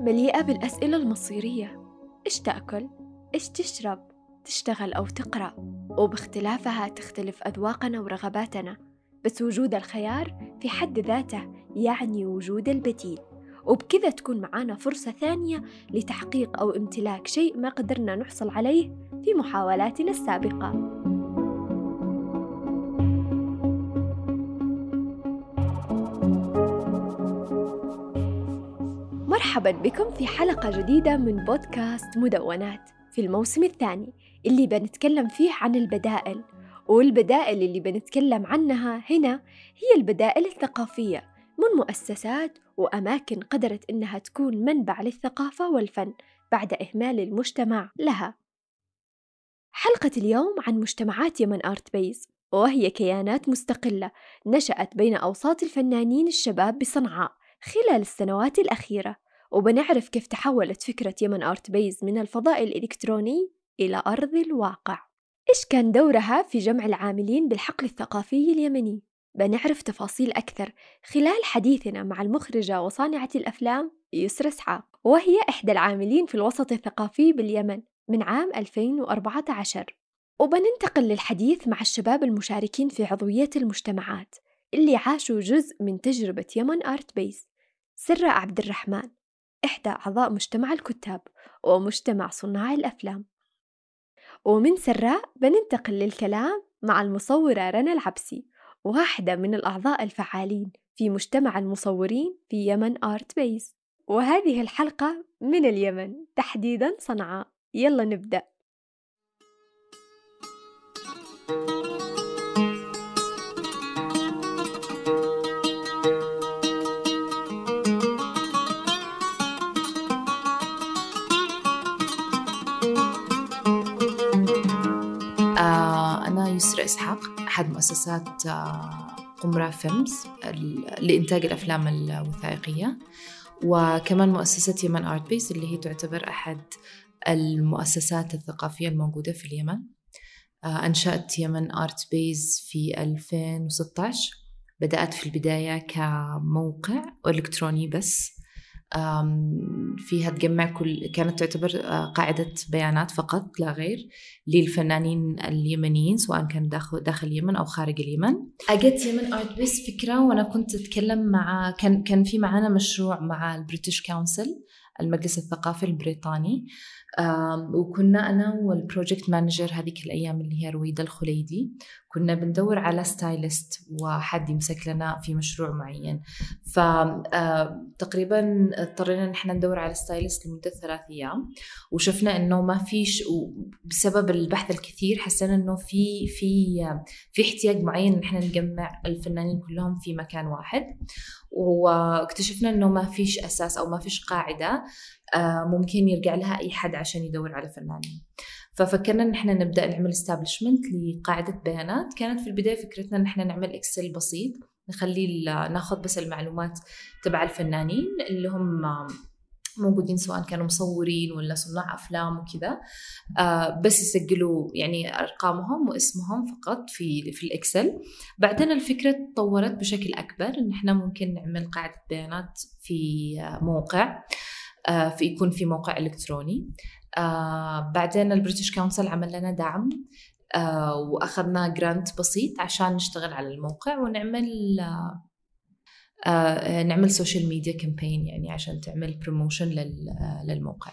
مليئة بالأسئلة المصيرية. إيش تأكل؟ إيش تشرب؟ تشتغل أو تقرأ. وباختلافها تختلف أذواقنا ورغباتنا. بس وجود الخيار في حد ذاته يعني وجود البديل. وبكذا تكون معانا فرصة ثانية لتحقيق أو امتلاك شيء ما قدرنا نحصل عليه في محاولاتنا السابقة. مرحبا بكم في حلقة جديدة من بودكاست مدونات. في الموسم الثاني اللي بنتكلم فيه عن البدائل والبدائل اللي بنتكلم عنها هنا هي البدائل الثقافية من مؤسسات وأماكن قدرت إنها تكون منبع للثقافة والفن بعد إهمال المجتمع لها. حلقة اليوم عن مجتمعات يمن آرت بيز وهي كيانات مستقلة نشأت بين أوساط الفنانين الشباب بصنعاء خلال السنوات الأخيرة. وبنعرف كيف تحولت فكرة يمن آرت بيز من الفضاء الإلكتروني إلى أرض الواقع. إيش كان دورها في جمع العاملين بالحقل الثقافي اليمني؟ بنعرف تفاصيل أكثر خلال حديثنا مع المخرجة وصانعة الأفلام يسرى إسحاق وهي إحدى العاملين في الوسط الثقافي باليمن من عام 2014 وبننتقل للحديث مع الشباب المشاركين في عضوية المجتمعات اللي عاشوا جزء من تجربة Yemen Art Base سراء عبد الرحمن. إحدى أعضاء مجتمع الكتاب ومجتمع صناع الأفلام. ومن سراء بننتقل للكلام مع المصورة رنا العبسي واحدة من الأعضاء الفعالين في مجتمع المصورين في Yemen Art Base وهذه الحلقة من اليمن تحديدا صنعاء. يلا نبدأ. يسرى إسحاق أحد مؤسسات قمرة Films لإنتاج الأفلام الوثائقية وكمان مؤسسة Yemen Art Base اللي هي تعتبر أحد المؤسسات الثقافية الموجودة في اليمن. أنشأت Yemen Art Base في 2016 بدأت في البداية كموقع إلكتروني بس. فيها تجمع كل كانت تعتبر آه، قاعدة بيانات فقط لا غير للفنانين اليمنيين سواء كان داخل داخل اليمن أو خارج اليمن. أجت Yemen Art Base فكرة وأنا كنت أتكلم مع كان كان في معنا مشروع مع ال British Council المجلس الثقافي البريطاني. وكنا أنا وال project manager هذيك الأيام اللي هي رويدة الخليدي كنا بندور على stylist وحد يمسك لنا في مشروع معين. فتقريبا اضطرينا إن إحنا ندور على stylist لمدة ثلاث أيام. وشفنا إنه ما فيش بسبب البحث الكثير حسينا إنه في في في احتياج معين إن إحنا نجمع الفنانين كلهم في مكان واحد. واكتشفنا إنه ما فيش أساس أو ما فيش قاعدة آه، ممكن يرجع لها أي حد عشان يدور على فنانين. ففكرنا إن إحنا نبدأ نعمل establishment لقاعدة بيانات. كانت في البداية فكرتنا إن إحنا نعمل Excel بسيط نخلي ناخذ بس المعلومات تبع الفنانين اللي هم موجودين سواء كانوا مصورين ولا صناع أفلام وكذا. آه بس يسجلوا يعني أرقامهم واسمهم فقط في في ال Excel. بعدين الفكرة تطورت بشكل أكبر إن إحنا ممكن نعمل قاعدة بيانات في موقع آه في يكون في موقع إلكتروني. آه بعدين ال British Council عمل لنا دعم آه وأخذنا grant بسيط عشان نشتغل على الموقع ونعمل آه نعمل social media campaign يعني عشان تعمل promotion آه، للموقع.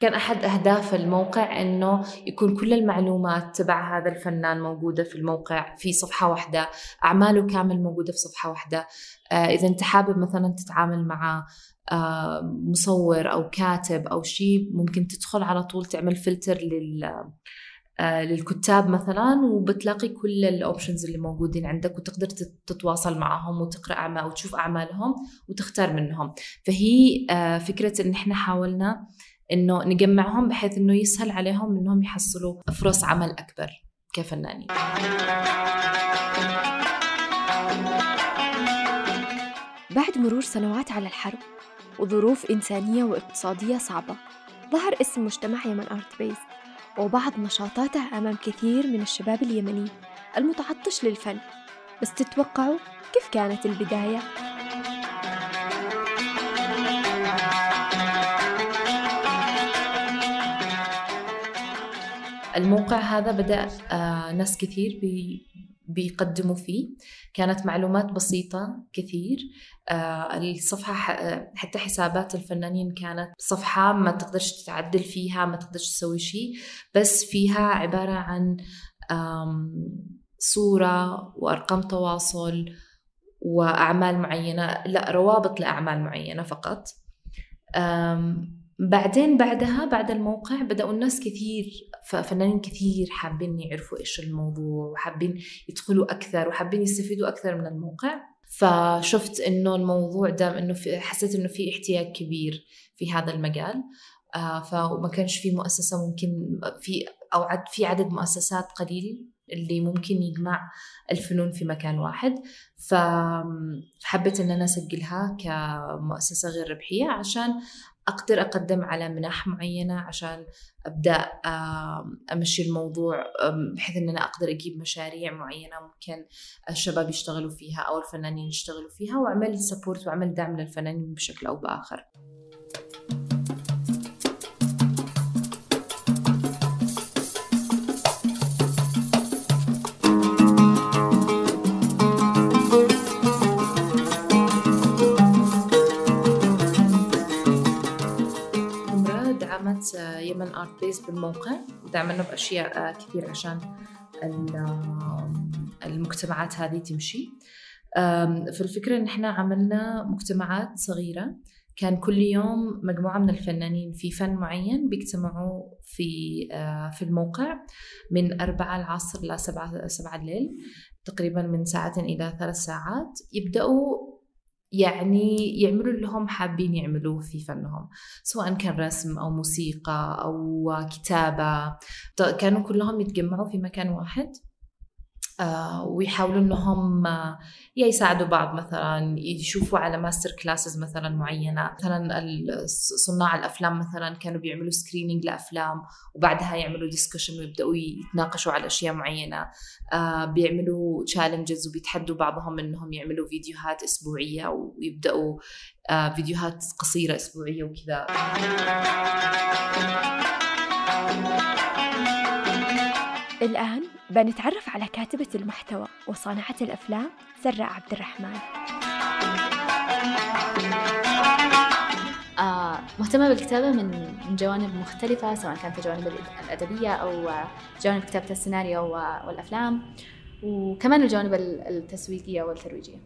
كان أحد أهداف الموقع أنه يكون كل المعلومات تبع هذا الفنان موجودة في الموقع في صفحة واحدة أعماله كامل موجودة في صفحة واحدة. آه إذا أنت حابب مثلا تتعامل مع آه مصور أو كاتب أو شيء ممكن تدخل على طول تعمل فلتر لل آه، للكتاب مثلا وبتلاقي كل ال options اللي موجودين عندك وتقدر تتواصل معهم وتقرأ أعمال وتشوف أعمالهم وتختار منهم. فهي آه، فكرة إن إحنا حاولنا إنه نجمعهم بحيث إنه يسهل عليهم إنهم يحصلوا فرص عمل أكبر كفنانين بعد مرور سنوات على الحرب وظروف إنسانية واقتصادية صعبة ظهر اسم مجتمع يمن آرت بيز وبعض نشاطاته أمام كثير من الشباب اليمني المتعطش للفن بس تتوقعوا كيف كانت البداية؟ الموقع هذا بدأ آه، ناس كثير بي بيقدموا فيه. كانت معلومات بسيطة كثير. آه، الصفحة حتى حسابات الفنانين كانت صفحة ما تقدرش تتعدل فيها ما تقدرش تسوي شيء. بس فيها عبارة عن صورة وأرقام تواصل وأعمال معينة لا روابط لأعمال معينة فقط. بعدين بعدها بعد الموقع بدأوا الناس كثير فنانين كثير حابين يعرفوا إيش الموضوع وحابين يدخلوا أكثر وحابين يستفيدوا أكثر من الموقع. فشفت إنه الموضوع ده إنه حسيت إنه في احتياج كبير في هذا المجال. آه فما كانش في مؤسسة ممكن في أو في عدد مؤسسات قليل. اللي ممكن يجمع الفنون في مكان واحد فحبيت إن أنا أسجلها كمؤسسة غير ربحية عشان أقدر أقدم على منح معينة عشان أبدأ أمشي الموضوع بحيث إن أنا أقدر أجيب مشاريع معينة ممكن الشباب يشتغلوا فيها أو الفنانين يشتغلوا فيها وأعمل سبورت وأعمل دعم للفنانين بشكل أو بآخر. يمن ارت بيس بالموقع. دعمنا باشياء كثير عشان المجتمعات هذه تمشي. فالفكرة إن إحنا عملنا مجتمعات صغيرة. كان كل يوم مجموعة من الفنانين في فن معين بيجتمعوا في آه، في الموقع من أربعة العصر لسبعة سبعة الليل تقريبا من ساعة إلى ثلاث ساعات. يبدأوا يعني يعملوا اللي هم حابين يعملوه في فنهم سواء كان رسم أو موسيقى أو كتابة كانوا كلهم يتجمعوا في مكان واحد؟ ويحاولوا إنهم آه، يا يساعدوا بعض مثلا يشوفوا على master classes مثلا معينة. مثلا صناع الأفلام مثلا كانوا بيعملوا screening لأفلام وبعدها يعملوا discussion ويبدأوا يتناقشوا على أشياء معينة. آه، بيعملوا challenges وبيتحدوا بعضهم إنهم يعملوا فيديوهات أسبوعية ويبدأوا فيديوهات قصيرة أسبوعية وكذا. الآن بنتعرف على كاتبة المحتوى وصانعة الأفلام سراء عبد الرحمن. آه مهتمة بالكتابة من جوانب مختلفة سواء كانت الجوانب الأدبية أو جوانب كتابة السيناريو والأفلام وكمان الجوانب التسويقية والترويجية.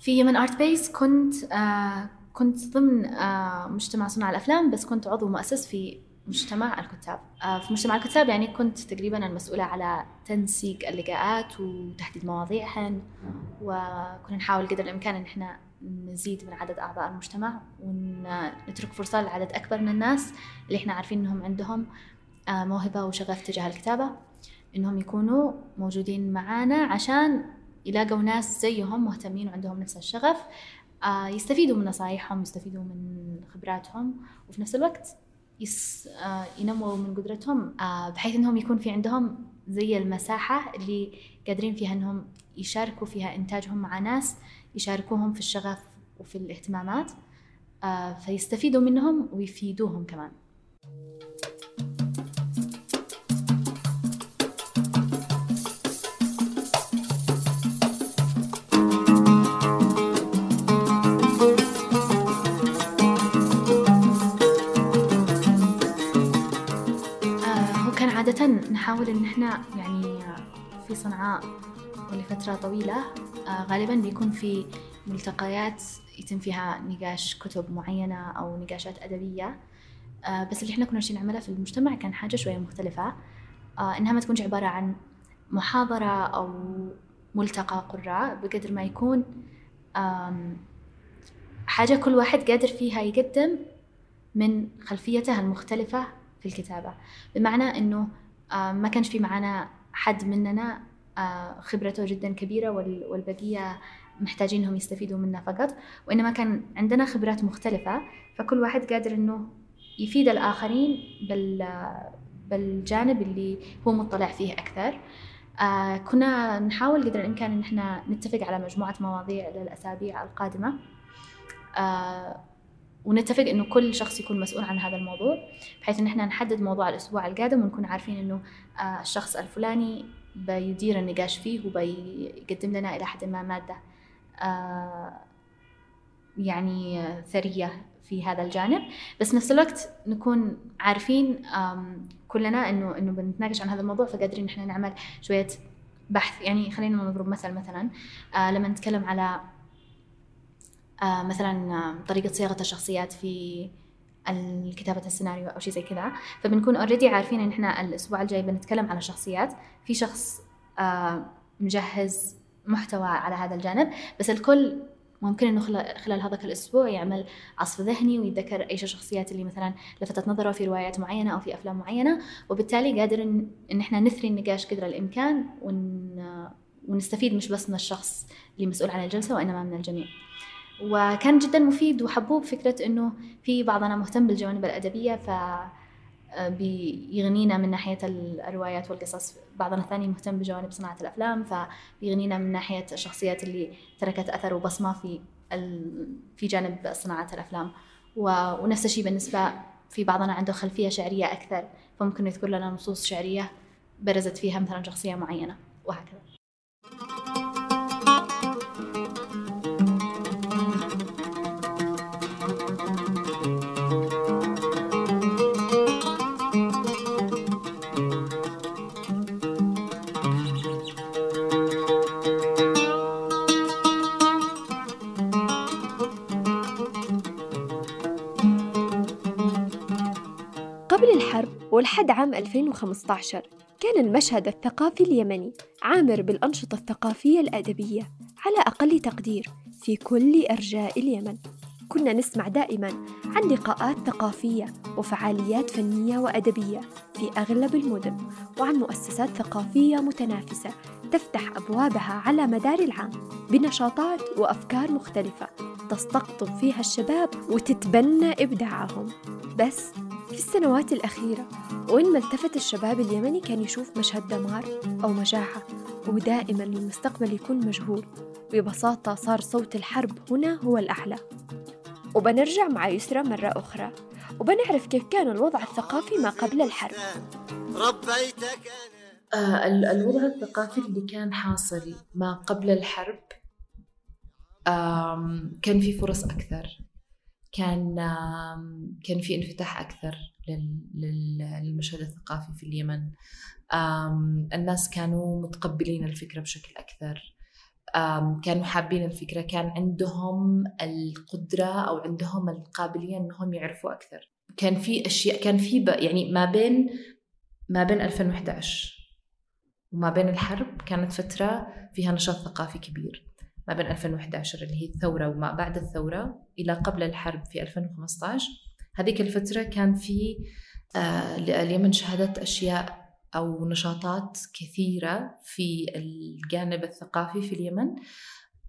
في يمن ارت بيس كنت آه كنت ضمن آه مجتمع صناع الأفلام بس كنت عضو مؤسس في مجتمع الكتاب. آه، في مجتمع الكتاب يعني كنت تقريبا المسؤولة على تنسيق اللقاءات وتحديد مواضيعهن وكنا نحاول قدر الإمكان إن إحنا نزيد من عدد أعضاء المجتمع ونترك فرصة لعدد أكبر من الناس اللي إحنا عارفين إنهم عندهم آه، موهبة وشغف تجاه الكتابة إنهم يكونوا موجودين معانا عشان يلاقوا ناس زيهم مهتمين وعندهم نفس الشغف آه، يستفيدوا من نصايحهم يستفيدوا من خبراتهم وفي نفس الوقت يس آه، ينموا من قدرتهم آه، بحيث إنهم يكون في عندهم زي المساحة اللي قادرين فيها إنهم يشاركوا فيها إنتاجهم مع ناس يشاركوهم في الشغف وفي الاهتمامات آه، فيستفيدوا منهم ويفيدوهم كمان. نحاول إن إحنا يعني في صنعاء ولفترة طويلة آه، غالبا بيكون في ملتقيات يتم فيها نقاش كتب معينة أو نقاشات أدبية آه، بس اللي إحنا كنا نعملها في المجتمع كان حاجة شوية مختلفة آه، إنها ما تكونش عبارة عن محاضرة أو ملتقى قراء بقدر ما يكون حاجة كل واحد قادر فيها يقدم من خلفيته المختلفة في الكتابة. بمعنى إنه آه، ما كانش في معنا حد مننا آه، خبرته جدا كبيرة والبقية محتاجين انهم يستفيدوا منا فقط. وإنما كان عندنا خبرات مختلفة فكل واحد قادر إنه يفيد الآخرين بال بالجانب اللي هو مطلع فيه أكثر. آه كنا نحاول قدر الإمكان إن إحنا نتفق على مجموعة مواضيع للأسابيع القادمة. آه ونتفق إنه كل شخص يكون مسؤول عن هذا الموضوع بحيث إن إحنا نحدد موضوع الأسبوع القادم ونكون عارفين إنه آه، الشخص الفلاني بيدير النقاش فيه وبيقدم لنا إلى حد ما مادة آه، يعني ثرية في هذا الجانب. بس نفس الوقت نكون عارفين كلنا إنه إنه بنتناقش عن هذا الموضوع فقادرين إحنا نعمل شوية بحث. يعني خلينا نضرب مثل مثلا آه، لما نتكلم على مثلا طريقة صياغة الشخصيات في كتابة السيناريو أو شيء زي كذا. فبنكون اوريدي عارفين إن إحنا الأسبوع الجاي بنتكلم على شخصيات. في شخص آه، مجهز محتوى على هذا الجانب بس الكل ممكن إنه خلال هذاك الأسبوع يعمل عصف ذهني ويتذكر إيش الشخصيات اللي مثلا لفتت نظره في روايات معينة أو في أفلام معينة. وبالتالي قادر إن, إحنا نثري النقاش قدر الإمكان ون ونستفيد مش بس من الشخص اللي مسؤول عن الجلسة وإنما من الجميع. وكان جدا مفيد وحبوب فكرة إنه في بعضنا مهتم بالجوانب الأدبية ف آه، بيغنينا من ناحية الروايات والقصص. بعضنا الثاني مهتم بجوانب صناعة الأفلام فبيغنينا من ناحية الشخصيات اللي تركت أثر وبصمة في في جانب صناعة الأفلام. ونفس الشيء بالنسبة في بعضنا عنده خلفية شعرية أكثر فممكن يذكر لنا نصوص شعرية برزت فيها مثلا شخصية معينة وهكذا. ولحد عام 2015 كان المشهد الثقافي اليمني عامر بالأنشطة الثقافية الأدبية على أقل تقدير في كل أرجاء اليمن. كنا نسمع دائما عن لقاءات ثقافية وفعاليات فنية وأدبية في أغلب المدن وعن مؤسسات ثقافية متنافسة تفتح أبوابها على مدار العام بنشاطات وأفكار مختلفة تستقطب فيها الشباب وتتبنى إبداعهم. بس في السنوات الأخيرة وين ما التفت الشباب اليمني كان يشوف مشهد دمار أو مجاعة ودائما المستقبل يكون مجهول. ببساطة صار صوت الحرب هنا هو الأعلى. وبنرجع مع يسرى مرة أخرى وبنعرف كيف كان الوضع الثقافي ما قبل الحرب. ربيتك أنا. آه الوضع الثقافي اللي كان حاصل ما قبل الحرب كان في فرص أكثر. كان كان في انفتاح أكثر للمشهد الثقافي في اليمن. الناس كانوا متقبلين الفكرة بشكل أكثر. كانوا حابين الفكرة كان عندهم القدرة أو عندهم القابلية إنهم يعرفوا أكثر. كان في أشياء كان في يعني ما بين ما بين 2011 وما بين الحرب كانت فترة فيها نشاط ثقافي كبير. ما بين 2011 اللي هي الثورة وما بعد الثورة إلى قبل الحرب في 2015 هذيك الفترة كان في آه اليمن شهدت أشياء أو نشاطات كثيرة في الجانب الثقافي في اليمن.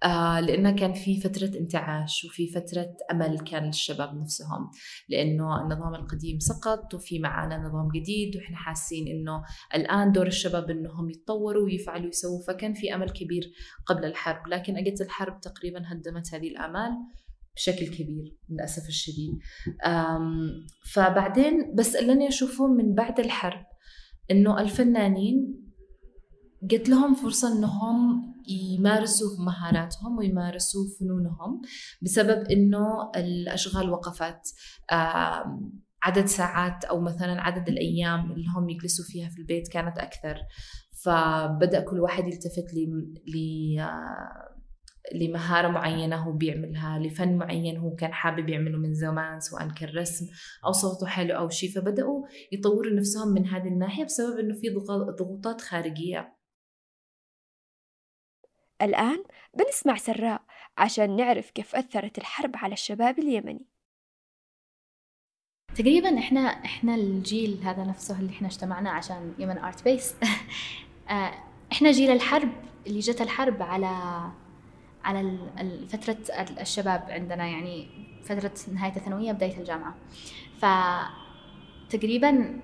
آه لأنه كان في فترة انتعاش وفي فترة أمل كان للشباب نفسهم لأنه النظام القديم سقط وفي معانا نظام جديد وإحنا حاسين إنه الآن دور الشباب إنهم يتطوروا ويفعلوا ويسووا فكان في أمل كبير قبل الحرب لكن أجت الحرب تقريبا هدمت هذه الآمال بشكل كبير للأسف الشديد. فبعدين بس اللي أنا أشوفه من بعد الحرب إنه الفنانين قلت لهم فرصة إنهم يمارسوا مهاراتهم ويمارسوا فنونهم بسبب إنه الأشغال وقفت. عدد ساعات أو مثلا عدد الأيام اللي هم يجلسوا فيها في البيت كانت أكثر. فبدأ كل واحد يلتفت ل لمهارة معينة هو بيعملها لفن معين هو كان حابب يعمله من زمان سواء كان رسم أو صوته حلو أو شيء فبدأوا يطوروا نفسهم من هذه الناحية بسبب إنه في ضغوطات خارجية. الآن بنسمع سراء عشان نعرف كيف أثرت الحرب على الشباب اليمني. تقريبا إحنا إحنا الجيل هذا نفسه اللي إحنا اجتمعنا عشان يمن ارت بيس إحنا جيل الحرب اللي جت الحرب على على فترة الشباب عندنا يعني فترة نهاية الثانوية بداية الجامعة. ف تقريبا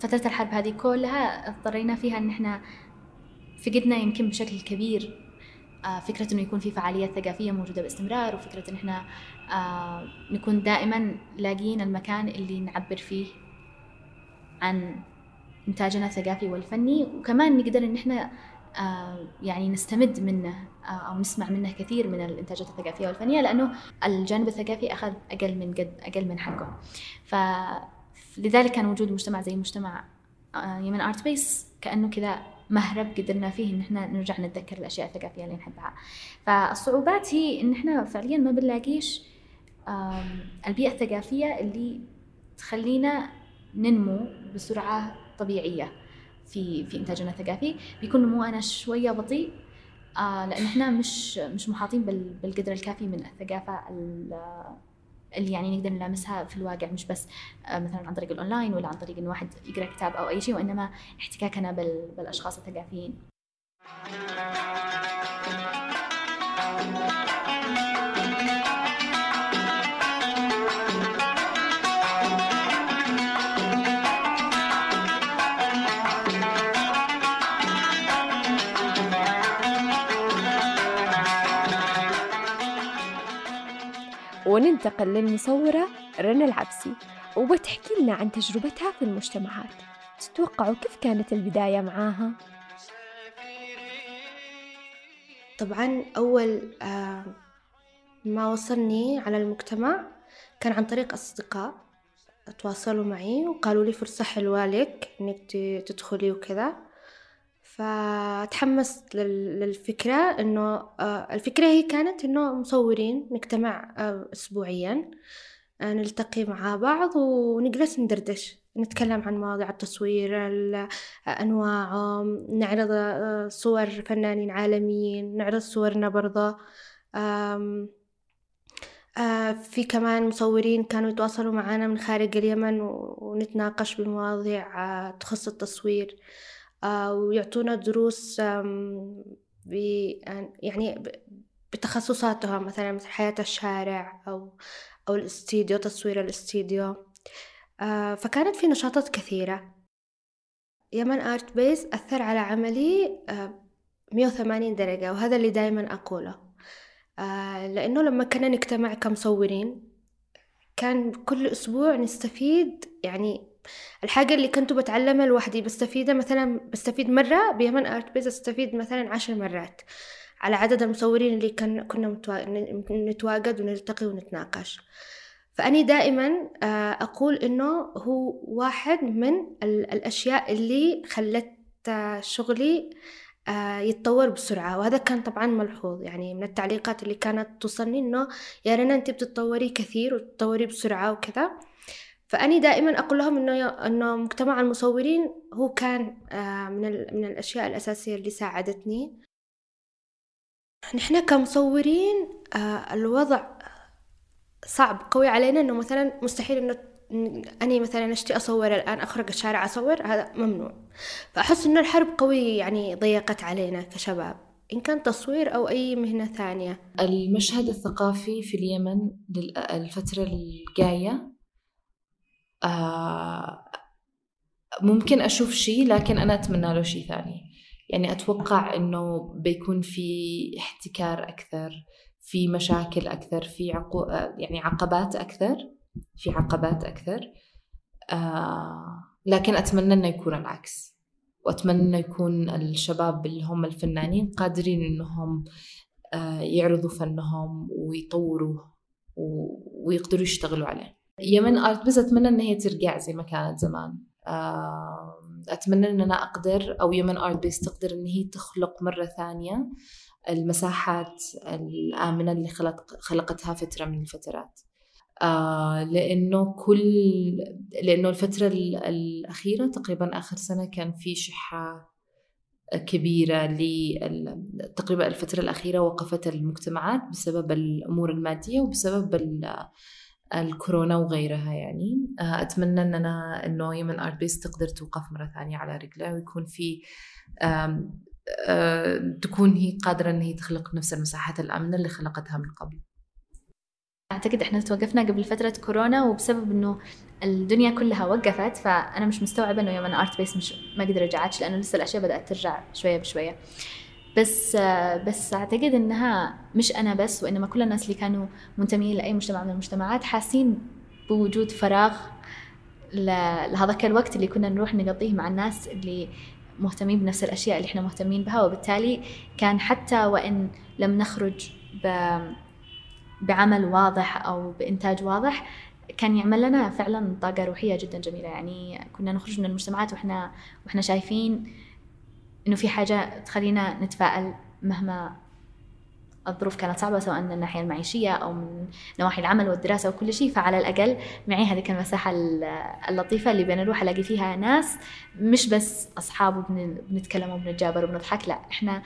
فترة الحرب هذه كلها اضطرينا فيها إن إحنا فقدنا يمكن بشكل كبير آه، فكرة إنه يكون في فعاليات ثقافية موجودة باستمرار وفكرة إن إحنا آه، نكون دائما لاقيين المكان اللي نعبر فيه عن إنتاجنا الثقافي والفني وكمان نقدر إن إحنا آه، يعني نستمد منه أو نسمع منه كثير من الإنتاجات الثقافية والفنية لأنه الجانب الثقافي أخذ أقل من قد أقل من حقه. فلذلك كان وجود مجتمع زي مجتمع يمن آرت بيس كأنه كذا مهرب قدرنا فيه إن إحنا نرجع نتذكر الأشياء الثقافية اللي نحبها. فالصعوبات هي إن إحنا فعليا ما بنلاقيش البيئة الثقافية اللي تخلينا ننمو بسرعة طبيعية في في إنتاجنا الثقافي. بيكون نمونا شوية بطيء آه لأن إحنا مش مش محاطين بالقدر الكافي من الثقافة اللي يعني نقدر نلامسها في الواقع مش بس آه، مثلا عن طريق الأونلاين ولا عن طريق انه واحد يقرأ كتاب أو أي شيء وإنما احتكاكنا بالأشخاص الثقافيين. وننتقل للمصورة رنا العبسي وبتحكي لنا عن تجربتها في المجتمعات تتوقعوا كيف كانت البداية معاها؟ طبعا أول آه، ما وصلني على المجتمع كان عن طريق أصدقاء تواصلوا معي وقالوا لي فرصة حلوة لك إنك تدخلي وكذا فتحمست للفكرة إنه آه، الفكرة هي كانت إنه مصورين نجتمع آه، أسبوعيا آه، نلتقي مع بعض ونجلس ندردش نتكلم عن مواضيع التصوير أنواعه نعرض صور فنانين عالميين نعرض صورنا برضه في كمان مصورين كانوا يتواصلوا معنا من خارج اليمن ونتناقش بمواضيع تخص التصوير. ويعطونا دروس يعني بتخصصاتها مثلا مثل حياة الشارع أو أو الاستديو تصوير الاستديو. آه، فكانت في نشاطات كثيرة. Yemen Art Base أثر على عملي آه، مية وثمانين درجة وهذا اللي دايما أقوله. لأنه لما كنا نجتمع كمصورين كان كل أسبوع نستفيد يعني الحاجة اللي كنت بتعلمها لوحدي بستفيدها مثلا بستفيد مرة ب Yemen Art Base أستفيد مثلا عشر مرات على عدد المصورين اللي كان كنا نتواجد ونلتقي ونتناقش. فأني دائما آه، أقول إنه هو واحد من الأشياء اللي خلت آه، شغلي آه، يتطور بسرعة. وهذا كان طبعا ملحوظ. يعني من التعليقات اللي كانت توصلني إنه يا رنا أنت بتتطوري كثير وتتطوري بسرعة وكذا. فأني دائما أقول لهم إنه إنه مجتمع المصورين هو كان آه، من من الأشياء الأساسية اللي ساعدتني. نحن كمصورين آه، الوضع صعب قوي علينا إنه مثلا مستحيل إنه أني مثلا أشتي أصور الآن أخرج الشارع أصور هذا ممنوع. فأحس إنه الحرب قوي يعني ضيقت علينا كشباب إن كان تصوير أو أي مهنة ثانية. المشهد الثقافي في اليمن للفترة الجاية آه، ممكن أشوف شيء لكن أنا أتمنى له شيء ثاني. يعني أتوقع إنه بيكون في احتكار أكثر في مشاكل أكثر في عقو... يعني عقبات أكثر في عقبات أكثر. آه لكن أتمنى إنه يكون العكس. وأتمنى إنه يكون الشباب اللي هم الفنانين قادرين إنهم آه يعرضوا فنهم ويطوروه ويقدروا يشتغلوا عليه. يمن ارت بس أتمنى ان هي ترجع زي ما كانت زمان. أتمنى إن أنا أقدر أو Yemen Art Base تقدر إن هي تخلق مرة ثانية المساحات الآمنة اللي خلق خلقتها فترة من الفترات. آه لأنه كل لأنه الفترة الأخيرة تقريبا آخر سنة كان في شحة كبيرة تقريبا الفترة الأخيرة وقفت المجتمعات بسبب الأمور المادية وبسبب الكورونا وغيرها يعني. آه، أتمنى إن أنا إنه Yemen Art Base تقدر توقف مرة ثانية على رجلها ويكون في آه، تكون هي قادرة إن هي تخلق نفس المساحات الآمنة اللي خلقتها من قبل. أعتقد إحنا توقفنا قبل فترة كورونا وبسبب إنه الدنيا كلها وقفت فأنا مش مستوعبة إنه يوم ارت بيس مش ما قد رجعتش لأنه لسه الأشياء بدأت ترجع شوية بشوية. بس بس أعتقد إنها مش أنا بس وإنما كل الناس اللي كانوا منتمين لأي مجتمع من المجتمعات حاسين بوجود فراغ لهذاك الوقت اللي كنا نروح نقضيه مع الناس اللي مهتمين بنفس الأشياء اللي إحنا مهتمين بها. وبالتالي كان حتى وإن لم نخرج بعمل واضح أو بإنتاج واضح كان يعمل لنا فعلا طاقة روحية جدا جميلة. يعني كنا نخرج من المجتمعات وإحنا وإحنا شايفين إنه في حاجة تخلينا نتفائل مهما الظروف كانت صعبة سواء من الناحية المعيشية أو من نواحي العمل والدراسة وكل شيء. فعلى الأقل معي هذيك المساحة اللطيفة اللي بنروح ألاقي فيها ناس مش بس أصحاب وبنتكلم وبنتجابر وبنضحك لا إحنا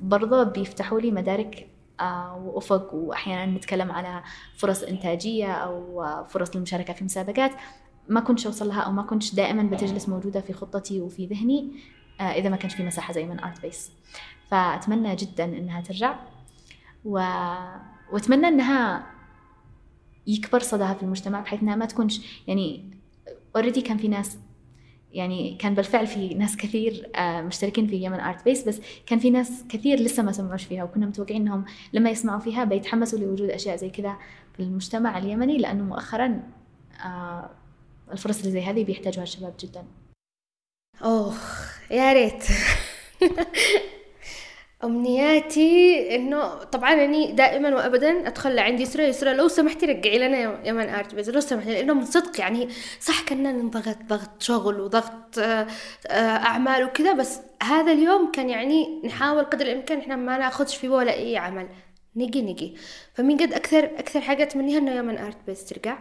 برضه بيفتحوا لي مدارك آه، وأفق وأحيانا نتكلم على فرص إنتاجية أو فرص للمشاركة في مسابقات. ما كنتش أوصل لها أو ما كنتش دائما بتجلس موجودة في خطتي وفي ذهني. آه، إذا ما كانش في مساحة زي من آرت بيس فأتمنى جدا إنها ترجع. و... وأتمنى إنها يكبر صداها في المجتمع بحيث إنها ما تكونش يعني already كان في ناس يعني كان بالفعل في ناس كثير آه، مشتركين في يمن آرت بيس بس كان في ناس كثير لسه ما سمعوش فيها وكنا متوقعين إنهم لما يسمعوا فيها بيتحمسوا لوجود أشياء زي كذا في المجتمع اليمني لأنه مؤخرا آه، الفرص اللي زي هذه بيحتاجوها الشباب جدا. اوه يا ريت. أمنياتي إنه طبعا إني دائما وابدا ادخل لعند يسرا يسرا لو سمحتي رجعي لنا يمن ارت بس لو سمحتي لأنه من صدق يعني صح كنا نضغط ضغط شغل وضغط آه، أعمال وكذا بس هذا اليوم كان يعني نحاول قدر الإمكان إحنا ما ناخذش فيه ولا أي عمل. نجي نجي. فمن قد أكثر أكثر حاجة أتمنيها إنه يمن ارت بس ترجع.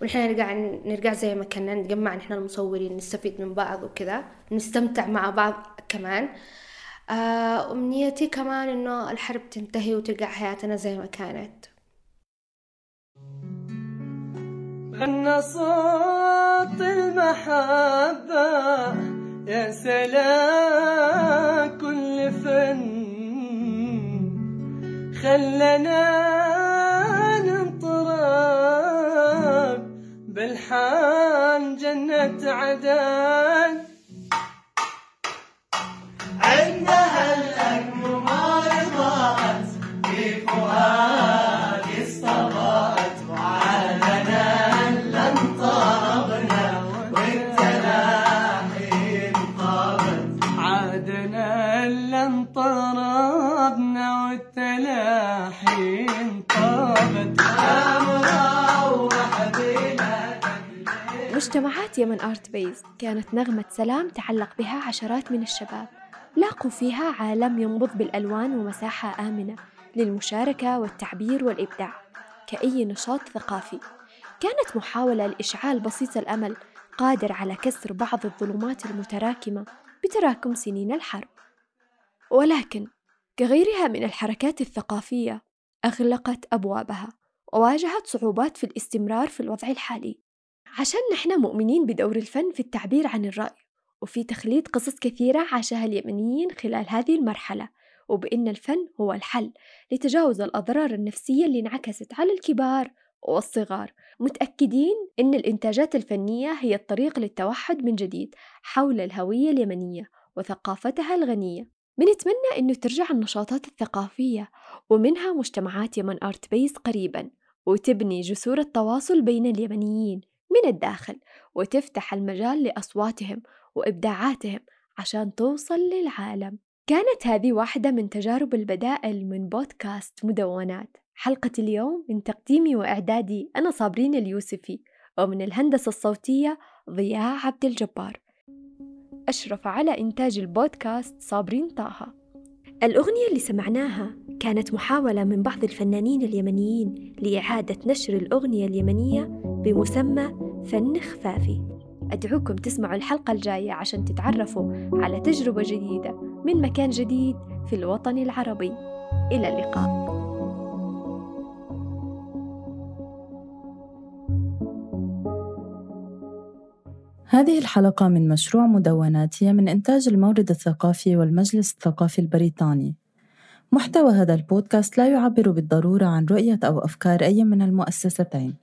ونحن نرجع نرجع زي ما كنا نجمع نحن المصورين نستفيد من بعض وكذا نستمتع مع بعض كمان. آه، أمنيتي كمان إنه الحرب تنتهي وترجع حياتنا زي ما كانت. أن صوت المحبة يا سلام كل فن. خلنا بالحان جنة عدن. عندها ضاعت في مجتمعات يمن آرت بيز كانت نغمة سلام تعلق بها عشرات من الشباب. لاقوا فيها عالم ينبض بالألوان ومساحة آمنة للمشاركة والتعبير والإبداع. كأي نشاط ثقافي. كانت محاولة لإشعال بسيط الأمل قادر على كسر بعض الظلمات المتراكمة بتراكم سنين الحرب. ولكن كغيرها من الحركات الثقافية أغلقت أبوابها وواجهت صعوبات في الاستمرار في الوضع الحالي. عشان نحن مؤمنين بدور الفن في التعبير عن الرأي وفي تخليد قصص كثيرة عاشها اليمنيين خلال هذه المرحلة وبأن الفن هو الحل لتجاوز الأضرار النفسية اللي انعكست على الكبار والصغار. متأكدين أن الإنتاجات الفنية هي الطريق للتوحد من جديد حول الهوية اليمنية وثقافتها الغنية. بنتمنى أنه ترجع النشاطات الثقافية ومنها مجتمعات يمن آرت بيس قريبا وتبني جسور التواصل بين اليمنيين. من الداخل وتفتح المجال لأصواتهم وإبداعاتهم عشان توصل للعالم. كانت هذه واحدة من تجارب البدائل من بودكاست مدونات. حلقة اليوم من تقديمي وإعدادي أنا صابرين اليوسفي ومن الهندسة الصوتية ضياء عبد الجبار. أشرف على إنتاج البودكاست صابرين طه. الأغنية اللي سمعناها كانت محاولة من بعض الفنانين اليمنيين لإعادة نشر الأغنية اليمنية بمسمى فن خفافي. أدعوكم تسمعوا الحلقة الجاية عشان تتعرفوا على تجربة جديدة من مكان جديد في الوطن العربي. إلى اللقاء. هذه الحلقة من مشروع مدونات هي من إنتاج المورد الثقافي والمجلس الثقافي البريطاني. محتوى هذا البودكاست لا يعبر بالضرورة عن رؤية أو أفكار أي من المؤسستين.